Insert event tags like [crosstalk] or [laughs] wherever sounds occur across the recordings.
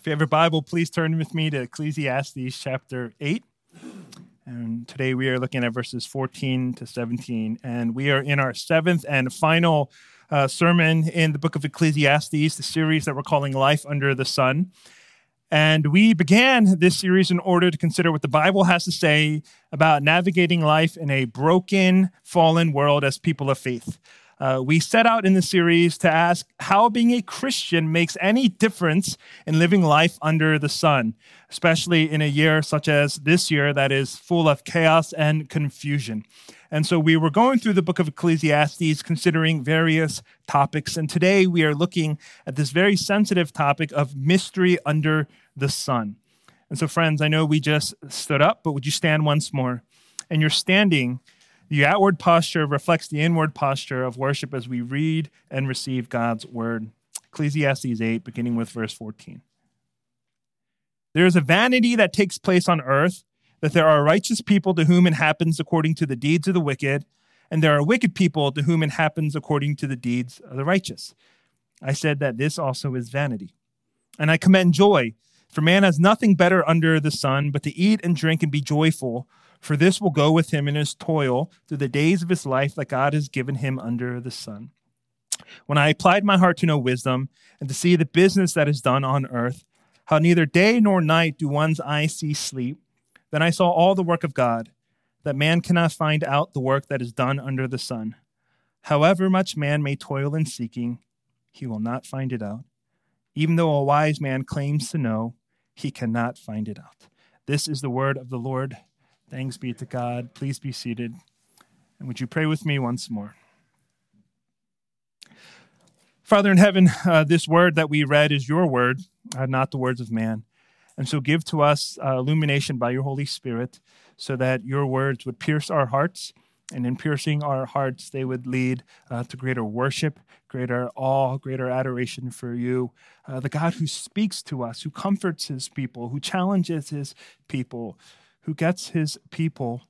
If you have a Bible, please turn with me to Ecclesiastes chapter 8. And today we are looking at verses 14 to 17. And we are in our seventh and final uh, sermon in the book of Ecclesiastes, the series that we're calling Life Under the Sun. And we began this series in order to consider what the Bible has to say about navigating life in a broken, fallen world as people of faith. Uh, we set out in the series to ask how being a Christian makes any difference in living life under the sun, especially in a year such as this year that is full of chaos and confusion. And so we were going through the book of Ecclesiastes, considering various topics. And today we are looking at this very sensitive topic of mystery under the sun. And so, friends, I know we just stood up, but would you stand once more? And you're standing the outward posture reflects the inward posture of worship as we read and receive God's word. Ecclesiastes 8, beginning with verse 14. There is a vanity that takes place on earth, that there are righteous people to whom it happens according to the deeds of the wicked, and there are wicked people to whom it happens according to the deeds of the righteous. I said that this also is vanity. And I commend joy, for man has nothing better under the sun but to eat and drink and be joyful for this will go with him in his toil through the days of his life that God has given him under the sun. When I applied my heart to know wisdom and to see the business that is done on earth, how neither day nor night do one's eyes see sleep, then I saw all the work of God, that man cannot find out the work that is done under the sun. However much man may toil in seeking, he will not find it out. Even though a wise man claims to know, he cannot find it out. This is the word of the Lord. Thanks be to God. Please be seated. And would you pray with me once more? Father in heaven, uh, this word that we read is your word, uh, not the words of man. And so give to us uh, illumination by your Holy Spirit so that your words would pierce our hearts. And in piercing our hearts, they would lead uh, to greater worship, greater awe, greater adoration for you, uh, the God who speaks to us, who comforts his people, who challenges his people, who gets his people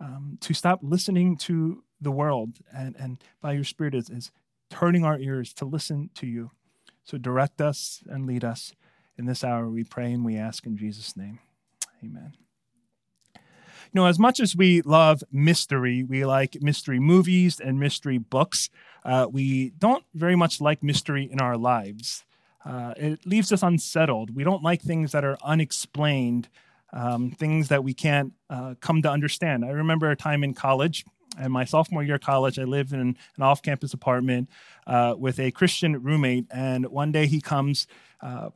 um, to stop listening to the world and, and by your Spirit is, is turning our ears to listen to you. So direct us and lead us in this hour, we pray and we ask in Jesus' name. Amen. You know, as much as we love mystery, we like mystery movies and mystery books, uh, we don't very much like mystery in our lives. Uh, it leaves us unsettled. We don't like things that are unexplained um, things that we can't uh, come to understand. I remember a time in college, in my sophomore year of college, I lived in an off campus apartment uh, with a Christian roommate. And one day he comes, uh,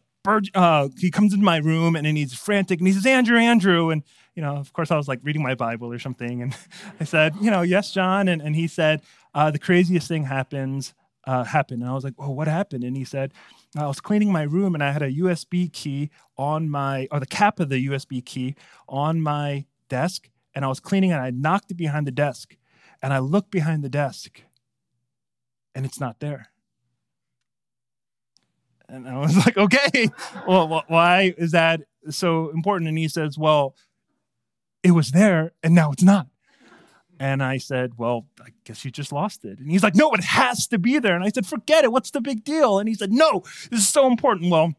uh, he comes into my room and then he's frantic and he says, Andrew, Andrew. And, you know, of course, I was like reading my Bible or something. And [laughs] I said, you know, yes, John. And, and he said, uh, the craziest thing happens, uh, happened. And I was like, well, what happened? And he said, I was cleaning my room and I had a USB key on my, or the cap of the USB key on my desk. And I was cleaning and I knocked it behind the desk. And I looked behind the desk and it's not there. And I was [laughs] like, okay, well, why is that so important? And he says, well, it was there and now it's not. And I said, Well, I guess you just lost it. And he's like, No, it has to be there. And I said, Forget it. What's the big deal? And he said, No, this is so important. Well,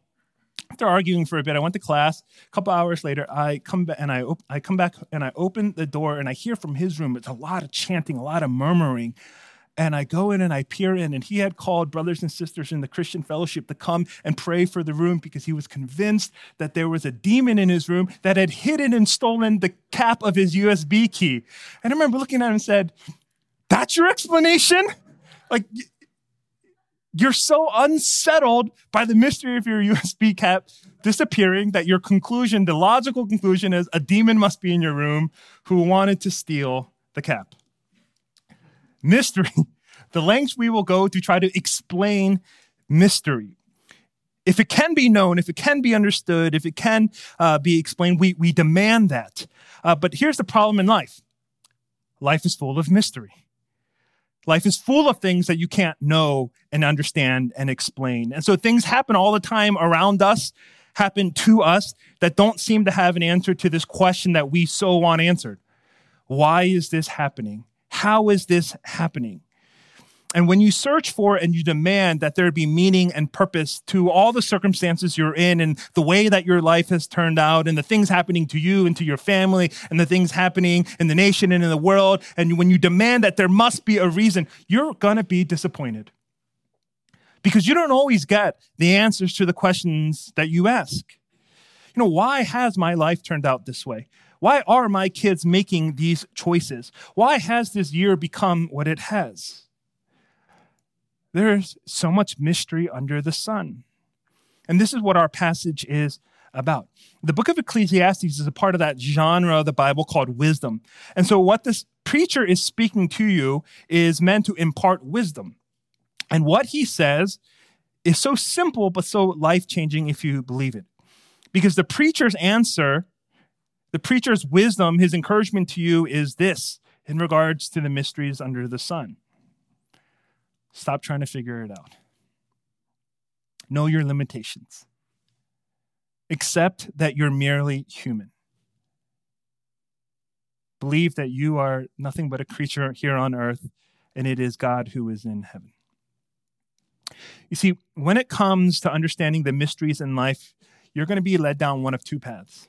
after arguing for a bit, I went to class. A couple hours later, I come back and I, op- I come back and I open the door and I hear from his room. It's a lot of chanting, a lot of murmuring. And I go in and I peer in, and he had called brothers and sisters in the Christian fellowship to come and pray for the room because he was convinced that there was a demon in his room that had hidden and stolen the cap of his USB key. And I remember looking at him and said, That's your explanation? Like, you're so unsettled by the mystery of your USB cap disappearing that your conclusion, the logical conclusion is a demon must be in your room who wanted to steal the cap mystery, [laughs] the lengths we will go to try to explain mystery. If it can be known, if it can be understood, if it can uh, be explained, we, we demand that. Uh, but here's the problem in life life is full of mystery. Life is full of things that you can't know and understand and explain. And so things happen all the time around us, happen to us that don't seem to have an answer to this question that we so want answered. Why is this happening? How is this happening? And when you search for and you demand that there be meaning and purpose to all the circumstances you're in and the way that your life has turned out and the things happening to you and to your family and the things happening in the nation and in the world, and when you demand that there must be a reason, you're going to be disappointed. Because you don't always get the answers to the questions that you ask. You know, why has my life turned out this way? Why are my kids making these choices? Why has this year become what it has? There's so much mystery under the sun. And this is what our passage is about. The book of Ecclesiastes is a part of that genre of the Bible called wisdom. And so, what this preacher is speaking to you is meant to impart wisdom. And what he says is so simple, but so life changing if you believe it. Because the preacher's answer, the preacher's wisdom, his encouragement to you is this in regards to the mysteries under the sun. Stop trying to figure it out. Know your limitations. Accept that you're merely human. Believe that you are nothing but a creature here on earth, and it is God who is in heaven. You see, when it comes to understanding the mysteries in life, you're going to be led down one of two paths.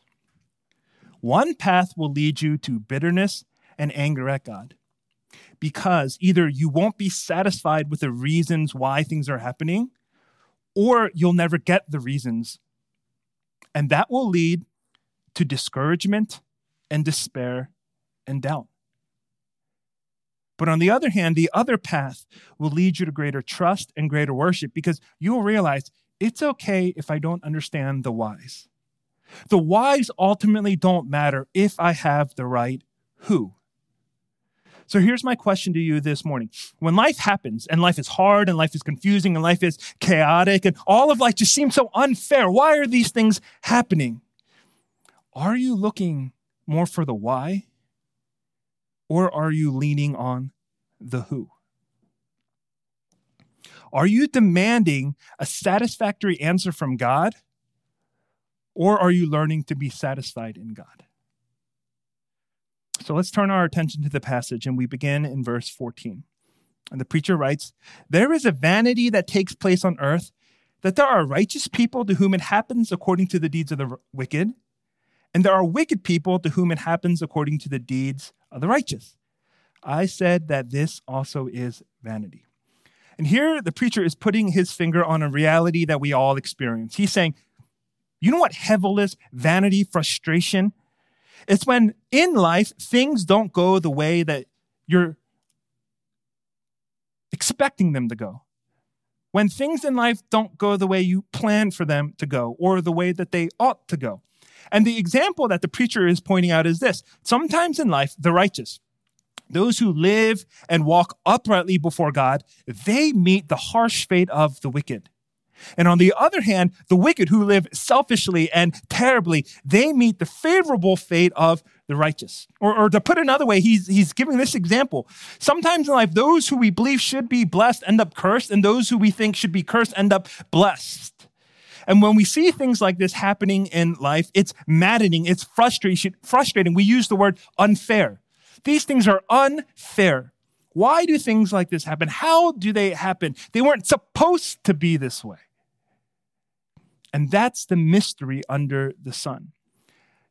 One path will lead you to bitterness and anger at God because either you won't be satisfied with the reasons why things are happening, or you'll never get the reasons. And that will lead to discouragement and despair and doubt. But on the other hand, the other path will lead you to greater trust and greater worship because you will realize it's okay if I don't understand the whys. The whys ultimately don't matter if I have the right who. So here's my question to you this morning. When life happens and life is hard and life is confusing and life is chaotic and all of life just seems so unfair, why are these things happening? Are you looking more for the why or are you leaning on the who? Are you demanding a satisfactory answer from God or are you learning to be satisfied in God? So let's turn our attention to the passage and we begin in verse 14. And the preacher writes, There is a vanity that takes place on earth, that there are righteous people to whom it happens according to the deeds of the wicked, and there are wicked people to whom it happens according to the deeds of the righteous. I said that this also is vanity. And here the preacher is putting his finger on a reality that we all experience. He's saying, You know what hevel is? Vanity, frustration. It's when in life things don't go the way that you're expecting them to go. When things in life don't go the way you plan for them to go or the way that they ought to go. And the example that the preacher is pointing out is this sometimes in life, the righteous, those who live and walk uprightly before God, they meet the harsh fate of the wicked. And on the other hand, the wicked who live selfishly and terribly, they meet the favorable fate of the righteous. Or, or, to put it another way, he's, he's giving this example. Sometimes in life, those who we believe should be blessed end up cursed, and those who we think should be cursed end up blessed. And when we see things like this happening in life, it's maddening, it's frustrating. frustrating. We use the word unfair. These things are unfair. Why do things like this happen? How do they happen? They weren't supposed to be this way. And that's the mystery under the sun.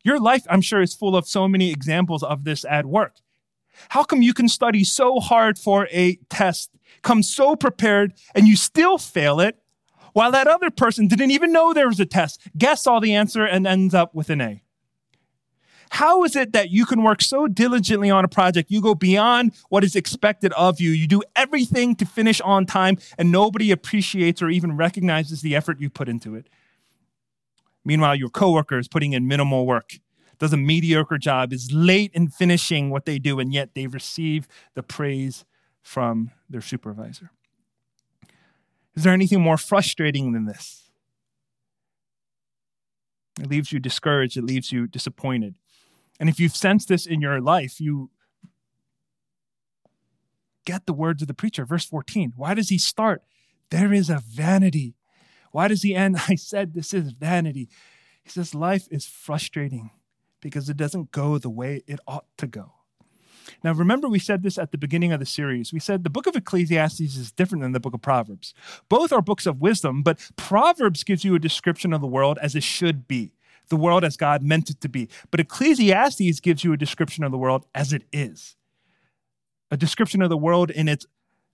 Your life, I'm sure, is full of so many examples of this at work. How come you can study so hard for a test, come so prepared, and you still fail it, while that other person didn't even know there was a test, guess all the answer, and ends up with an A? How is it that you can work so diligently on a project? You go beyond what is expected of you. You do everything to finish on time, and nobody appreciates or even recognizes the effort you put into it. Meanwhile, your coworker is putting in minimal work, does a mediocre job, is late in finishing what they do, and yet they receive the praise from their supervisor. Is there anything more frustrating than this? It leaves you discouraged, it leaves you disappointed. And if you've sensed this in your life, you get the words of the preacher. Verse 14. Why does he start? There is a vanity why does he end? [laughs] I said this is vanity. He says life is frustrating because it doesn't go the way it ought to go. Now, remember, we said this at the beginning of the series. We said the book of Ecclesiastes is different than the book of Proverbs. Both are books of wisdom, but Proverbs gives you a description of the world as it should be, the world as God meant it to be. But Ecclesiastes gives you a description of the world as it is, a description of the world in its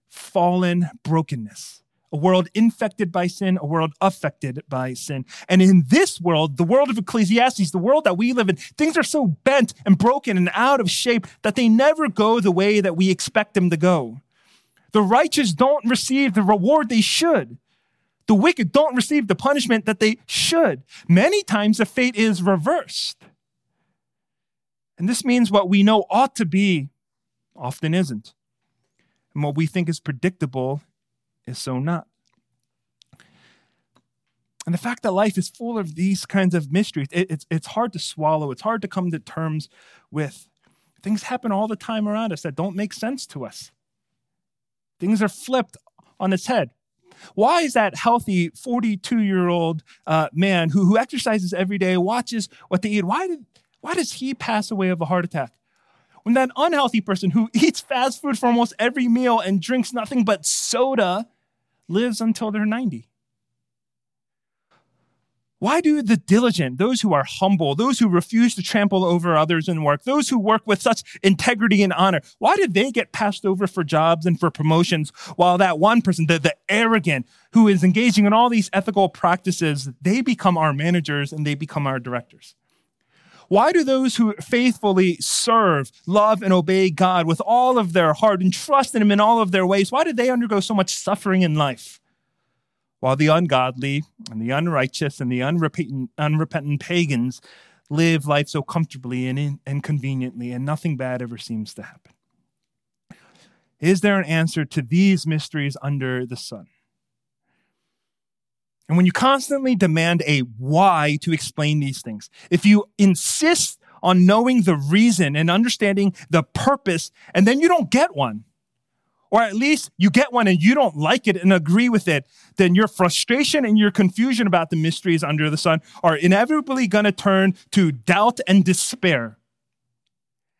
fallen brokenness a world infected by sin, a world affected by sin. And in this world, the world of Ecclesiastes, the world that we live in, things are so bent and broken and out of shape that they never go the way that we expect them to go. The righteous don't receive the reward they should. The wicked don't receive the punishment that they should. Many times the fate is reversed. And this means what we know ought to be often isn't. And what we think is predictable is so not. And the fact that life is full of these kinds of mysteries, it, it's, it's hard to swallow. It's hard to come to terms with. Things happen all the time around us that don't make sense to us. Things are flipped on its head. Why is that healthy 42 year old uh, man who, who exercises every day, watches what they eat, why, did, why does he pass away of a heart attack? When that unhealthy person who [laughs] eats fast food for almost every meal and drinks nothing but soda lives until they're 90? Why do the diligent, those who are humble, those who refuse to trample over others in work, those who work with such integrity and honor, why did they get passed over for jobs and for promotions while that one person, the, the arrogant, who is engaging in all these ethical practices, they become our managers and they become our directors? Why do those who faithfully serve, love, and obey God with all of their heart and trust in Him in all of their ways, why did they undergo so much suffering in life? While the ungodly and the unrighteous and the unrepentant, unrepentant pagans live life so comfortably and, and conveniently, and nothing bad ever seems to happen. Is there an answer to these mysteries under the sun? And when you constantly demand a why to explain these things, if you insist on knowing the reason and understanding the purpose, and then you don't get one, or at least you get one and you don't like it and agree with it, then your frustration and your confusion about the mysteries under the sun are inevitably going to turn to doubt and despair.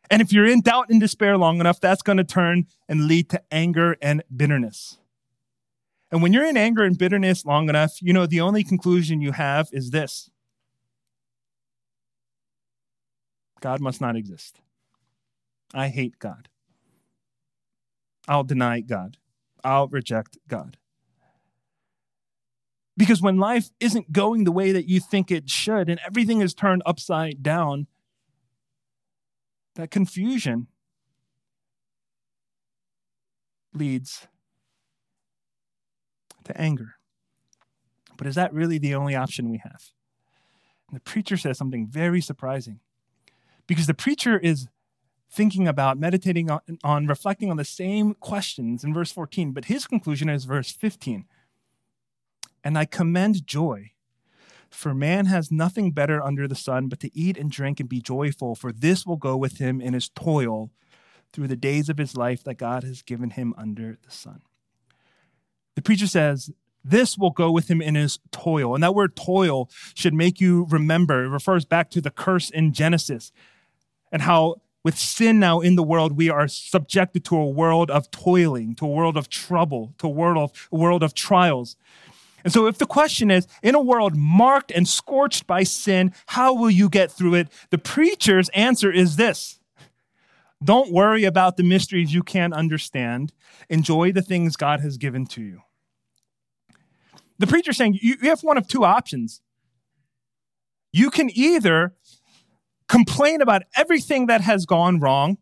And if you're in doubt and despair long enough, that's going to turn and lead to anger and bitterness. And when you're in anger and bitterness long enough, you know, the only conclusion you have is this God must not exist. I hate God. I'll deny God. I'll reject God. Because when life isn't going the way that you think it should and everything is turned upside down, that confusion leads to anger. But is that really the only option we have? And the preacher says something very surprising because the preacher is thinking about, meditating on, on, reflecting on the same questions in verse 14, but his conclusion is verse 15. And I commend joy, for man has nothing better under the sun but to eat and drink and be joyful, for this will go with him in his toil through the days of his life that God has given him under the sun. The preacher says, this will go with him in his toil. And that word toil should make you remember. It refers back to the curse in Genesis and how with sin now in the world, we are subjected to a world of toiling, to a world of trouble, to a world of, a world of trials. And so, if the question is, in a world marked and scorched by sin, how will you get through it? The preacher's answer is this Don't worry about the mysteries you can't understand. Enjoy the things God has given to you. The preacher's saying you have one of two options. You can either complain about everything that has gone wrong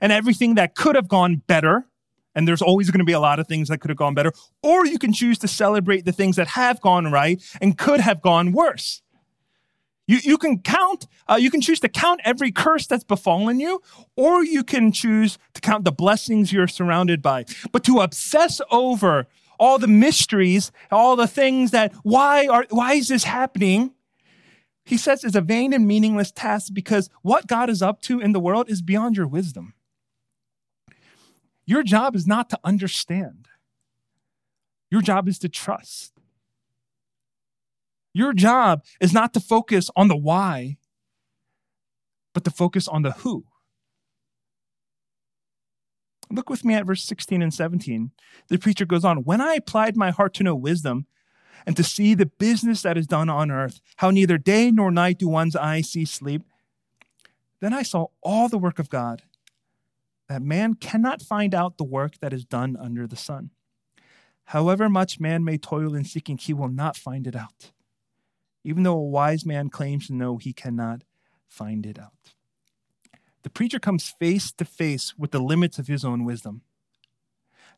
and everything that could have gone better. And there's always going to be a lot of things that could have gone better. Or you can choose to celebrate the things that have gone right and could have gone worse. You, you can count, uh, you can choose to count every curse that's befallen you, or you can choose to count the blessings you're surrounded by. But to obsess over all the mysteries, all the things that, why are, why is this happening? He says is a vain and meaningless task because what God is up to in the world is beyond your wisdom. Your job is not to understand, your job is to trust. Your job is not to focus on the why, but to focus on the who. Look with me at verse 16 and 17. The preacher goes on When I applied my heart to know wisdom and to see the business that is done on earth, how neither day nor night do one's eyes see sleep, then I saw all the work of God, that man cannot find out the work that is done under the sun. However much man may toil in seeking, he will not find it out. Even though a wise man claims to know, he cannot find it out the preacher comes face to face with the limits of his own wisdom.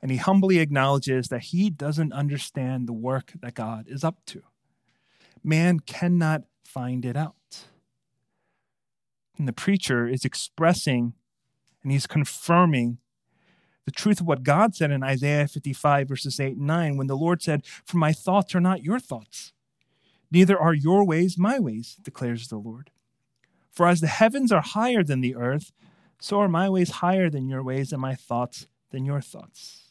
And he humbly acknowledges that he doesn't understand the work that God is up to. Man cannot find it out. And the preacher is expressing and he's confirming the truth of what God said in Isaiah 55, verses 8 and 9, when the Lord said, For my thoughts are not your thoughts, neither are your ways my ways, declares the Lord. For as the heavens are higher than the earth, so are my ways higher than your ways, and my thoughts than your thoughts.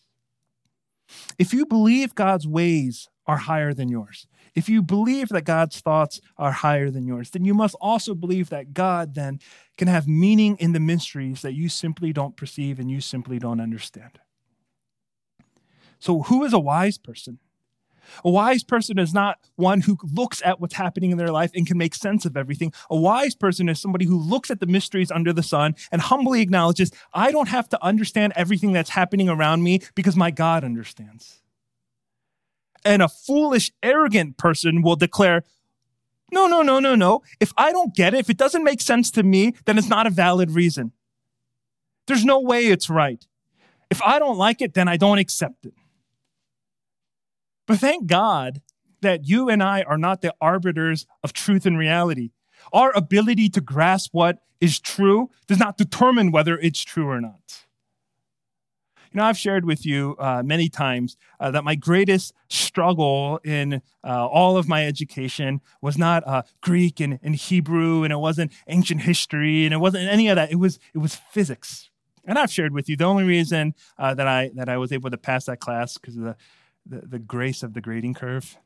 If you believe God's ways are higher than yours, if you believe that God's thoughts are higher than yours, then you must also believe that God then can have meaning in the mysteries that you simply don't perceive and you simply don't understand. So, who is a wise person? A wise person is not one who looks at what's happening in their life and can make sense of everything. A wise person is somebody who looks at the mysteries under the sun and humbly acknowledges, I don't have to understand everything that's happening around me because my God understands. And a foolish, arrogant person will declare, no, no, no, no, no. If I don't get it, if it doesn't make sense to me, then it's not a valid reason. There's no way it's right. If I don't like it, then I don't accept it. But thank God that you and I are not the arbiters of truth and reality. Our ability to grasp what is true does not determine whether it's true or not. You know, I've shared with you uh, many times uh, that my greatest struggle in uh, all of my education was not uh, Greek and, and Hebrew, and it wasn't ancient history, and it wasn't any of that. It was it was physics. And I've shared with you the only reason uh, that I that I was able to pass that class because of the the, the grace of the grading curve.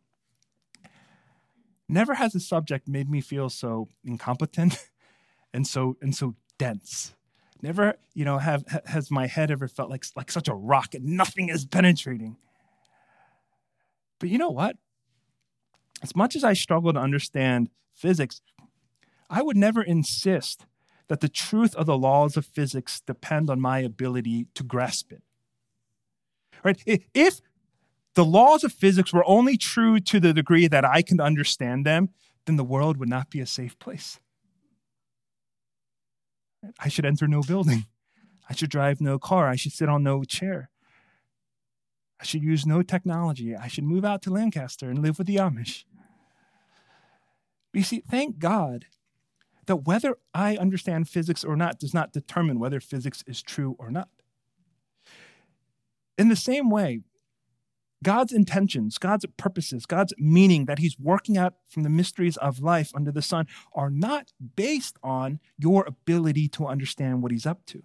Never has a subject made me feel so incompetent [laughs] and so and so dense. Never, you know, have has my head ever felt like like such a rock and nothing is penetrating. But you know what? As much as I struggle to understand physics, I would never insist that the truth of the laws of physics depend on my ability to grasp it. Right? If the laws of physics were only true to the degree that I can understand them, then the world would not be a safe place. I should enter no building. I should drive no car. I should sit on no chair. I should use no technology. I should move out to Lancaster and live with the Amish. But you see, thank God that whether I understand physics or not does not determine whether physics is true or not. In the same way, God's intentions, God's purposes, God's meaning that He's working out from the mysteries of life under the sun are not based on your ability to understand what He's up to.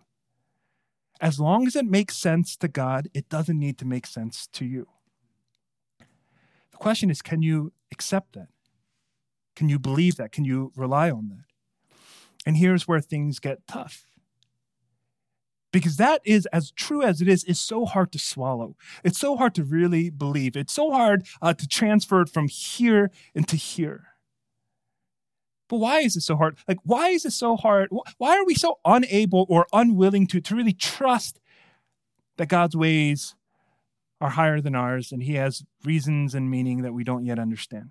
As long as it makes sense to God, it doesn't need to make sense to you. The question is can you accept that? Can you believe that? Can you rely on that? And here's where things get tough because that is as true as it is is so hard to swallow. It's so hard to really believe. It's so hard uh, to transfer it from here into here. But why is it so hard? Like why is it so hard? Why are we so unable or unwilling to, to really trust that god's ways are higher than ours and he has reasons and meaning that we don't yet understand?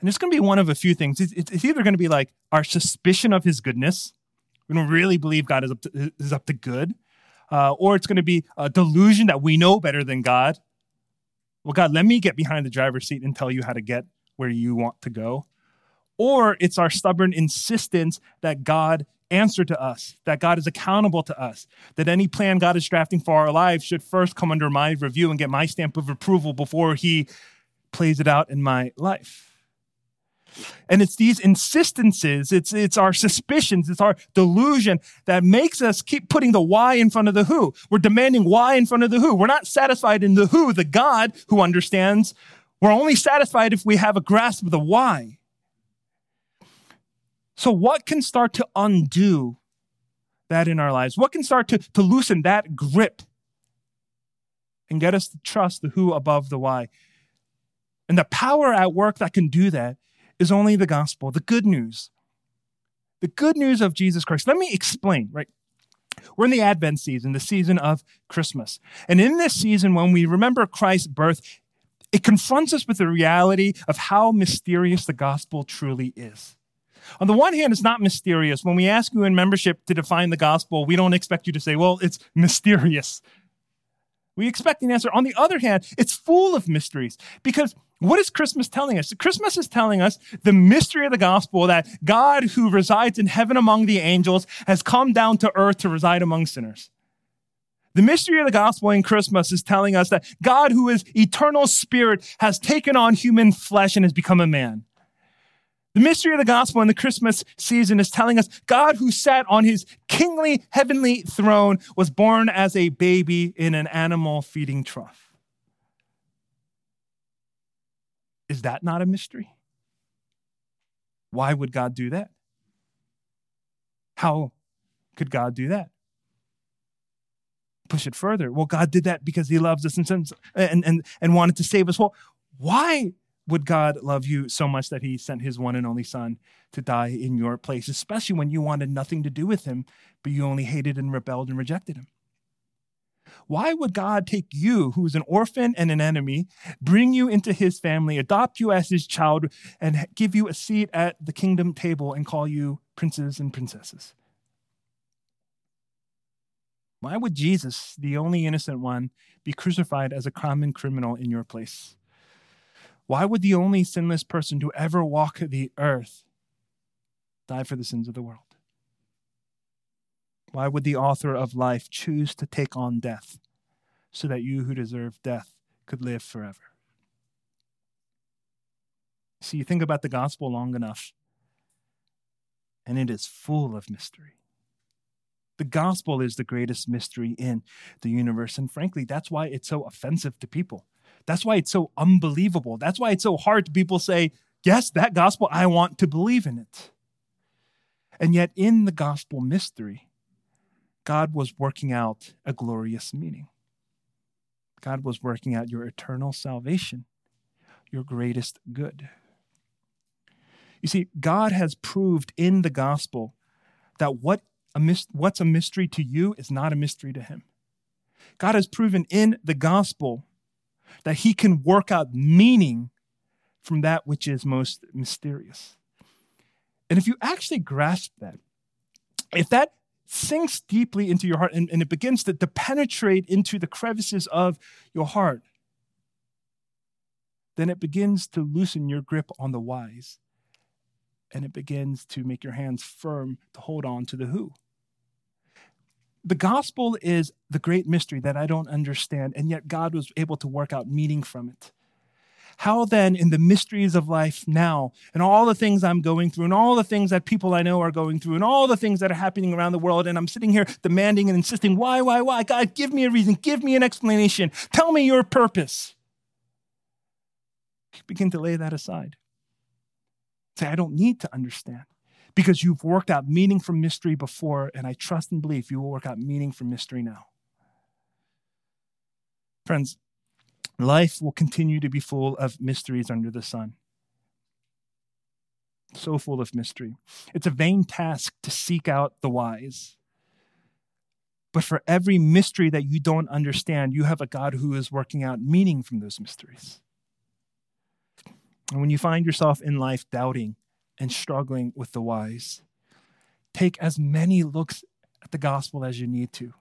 And it's going to be one of a few things. It's, it's either going to be like our suspicion of his goodness we don't really believe God is up to, is up to good. Uh, or it's going to be a delusion that we know better than God. Well, God, let me get behind the driver's seat and tell you how to get where you want to go. Or it's our stubborn insistence that God answer to us, that God is accountable to us, that any plan God is drafting for our lives should first come under my review and get my stamp of approval before he plays it out in my life. And it's these insistences, it's, it's our suspicions, it's our delusion that makes us keep putting the why in front of the who. We're demanding why in front of the who. We're not satisfied in the who, the God who understands. We're only satisfied if we have a grasp of the why. So, what can start to undo that in our lives? What can start to, to loosen that grip and get us to trust the who above the why? And the power at work that can do that is only the gospel, the good news. The good news of Jesus Christ. Let me explain, right? We're in the Advent season, the season of Christmas. And in this season, when we remember Christ's birth, it confronts us with the reality of how mysterious the gospel truly is. On the one hand, it's not mysterious. When we ask you in membership to define the gospel, we don't expect you to say, well, it's mysterious. We expect an answer. On the other hand, it's full of mysteries because what is Christmas telling us? Christmas is telling us the mystery of the gospel that God, who resides in heaven among the angels, has come down to earth to reside among sinners. The mystery of the gospel in Christmas is telling us that God, who is eternal spirit, has taken on human flesh and has become a man. The mystery of the gospel in the Christmas season is telling us God, who sat on his kingly heavenly throne, was born as a baby in an animal feeding trough. Is that not a mystery? Why would God do that? How could God do that? Push it further. Well, God did that because he loves us and, and, and, and wanted to save us. Well, why would God love you so much that he sent his one and only son to die in your place, especially when you wanted nothing to do with him, but you only hated and rebelled and rejected him? Why would God take you, who's an orphan and an enemy, bring you into his family, adopt you as his child, and give you a seat at the kingdom table and call you princes and princesses? Why would Jesus, the only innocent one, be crucified as a common criminal in your place? Why would the only sinless person to ever walk the earth die for the sins of the world? Why would the author of life choose to take on death so that you who deserve death could live forever? See, you think about the gospel long enough, and it is full of mystery. The gospel is the greatest mystery in the universe. And frankly, that's why it's so offensive to people. That's why it's so unbelievable. That's why it's so hard to people say, Yes, that gospel, I want to believe in it. And yet, in the gospel mystery, God was working out a glorious meaning. God was working out your eternal salvation, your greatest good. You see, God has proved in the gospel that what a what's a mystery to you is not a mystery to him. God has proven in the gospel that he can work out meaning from that which is most mysterious. And if you actually grasp that, if that sinks deeply into your heart and, and it begins to, to penetrate into the crevices of your heart, then it begins to loosen your grip on the whys and it begins to make your hands firm to hold on to the who. The gospel is the great mystery that I don't understand, and yet God was able to work out meaning from it. How then, in the mysteries of life now, and all the things I'm going through, and all the things that people I know are going through, and all the things that are happening around the world, and I'm sitting here demanding and insisting, why, why, why? God, give me a reason, give me an explanation, tell me your purpose. Begin to lay that aside. Say, I don't need to understand because you've worked out meaning from mystery before, and I trust and believe you will work out meaning from mystery now. Friends, life will continue to be full of mysteries under the sun. So full of mystery. It's a vain task to seek out the wise. But for every mystery that you don't understand, you have a God who is working out meaning from those mysteries. And when you find yourself in life doubting, and struggling with the whys. Take as many looks at the gospel as you need to.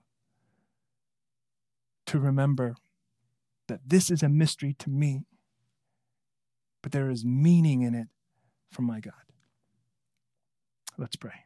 To remember that this is a mystery to me, but there is meaning in it from my God. Let's pray.